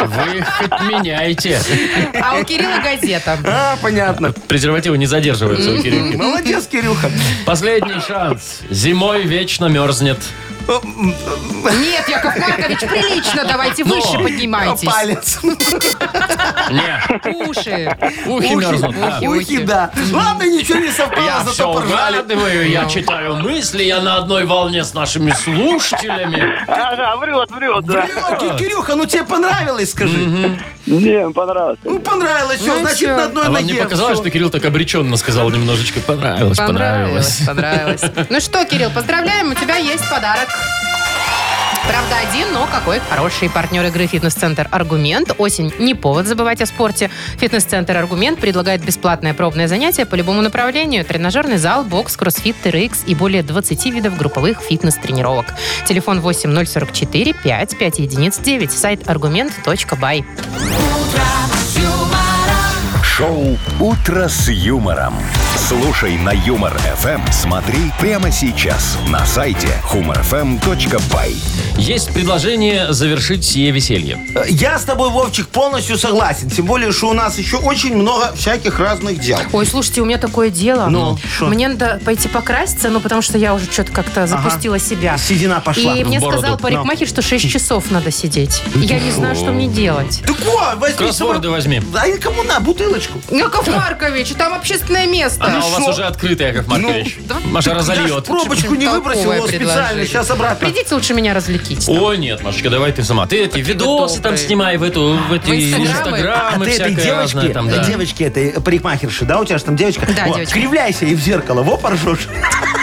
Вы хоть меняйте. А у Кирилла газета. А, понятно. Презервативы не задерживаются у Кирилла. Молодец, Кирюха. Последний шанс. Зимой вечно мерзнет. Нет, Яков Маркович, прилично давайте Но. выше поднимайтесь. Палец. Не, Уши. ухи мерзнут. ухи. Ухи, да. Ладно, ничего не совпало, Я все зато поржали. угадываю, я читаю мысли, я на одной волне с нашими слушателями. Ага, врет, врет, да. Кирюха, ну тебе понравилось, скажи? Не, понравилось. Ну, понравилось, все, Ну значит, всё. на одной А вам ноге. не показалось, что Кирилл так обреченно сказал немножечко? Понравилось, понравилось. Понравилось, понравилось. Ну что, Кирилл, поздравляем, у тебя есть подарок. Правда, один, но какой хороший партнер игры «Фитнес-центр Аргумент». Осень не повод забывать о спорте. «Фитнес-центр Аргумент» предлагает бесплатное пробное занятие по любому направлению. Тренажерный зал, бокс, кроссфит, TRX и более 20 видов групповых фитнес-тренировок. Телефон 8044 5 5 единиц 9. Сайт argument.by. Шоу «Утро с юмором». Слушай на Юмор ФМ. Смотри прямо сейчас на сайте humorfm.by. Есть предложение завершить сие веселье. Я с тобой, Вовчик, полностью согласен. Тем более, что у нас еще очень много всяких разных дел. Ой, слушайте, у меня такое дело. Ну, шо? Мне надо пойти покраситься, ну, потому что я уже что-то как-то запустила себя. Седина пошла. И мне бороду. сказал парикмахер, что 6 часов надо сидеть. Я не знаю, что мне делать. Так вот, возьми Кроссворды возьми. Да кому на, бутылочку. Яков Маркович, там общественное место. Она у вас шо? уже открыта, Яков Маркович. да. Маша разольет. пробочку не Толковое выбросил, его предложение. специально. Сейчас обратно. Придите лучше меня развлеките. Ой, нет, Машечка, давай ты сама. Ты эти видосы там снимай в эту в эти инстаграмы? А ты этой девочке, там, да. девочке этой парикмахерши, да, у тебя же там девочка? Да, девочка. Кривляйся ей в зеркало, во поржешь.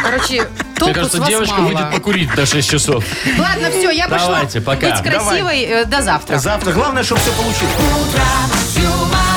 Короче, Мне толку с кажется, вас девочка мало. выйдет покурить до 6 часов. Ладно, все, я пошла Давайте, пока. быть красивой. э, До завтра. Завтра главное, чтобы все получилось. Утро.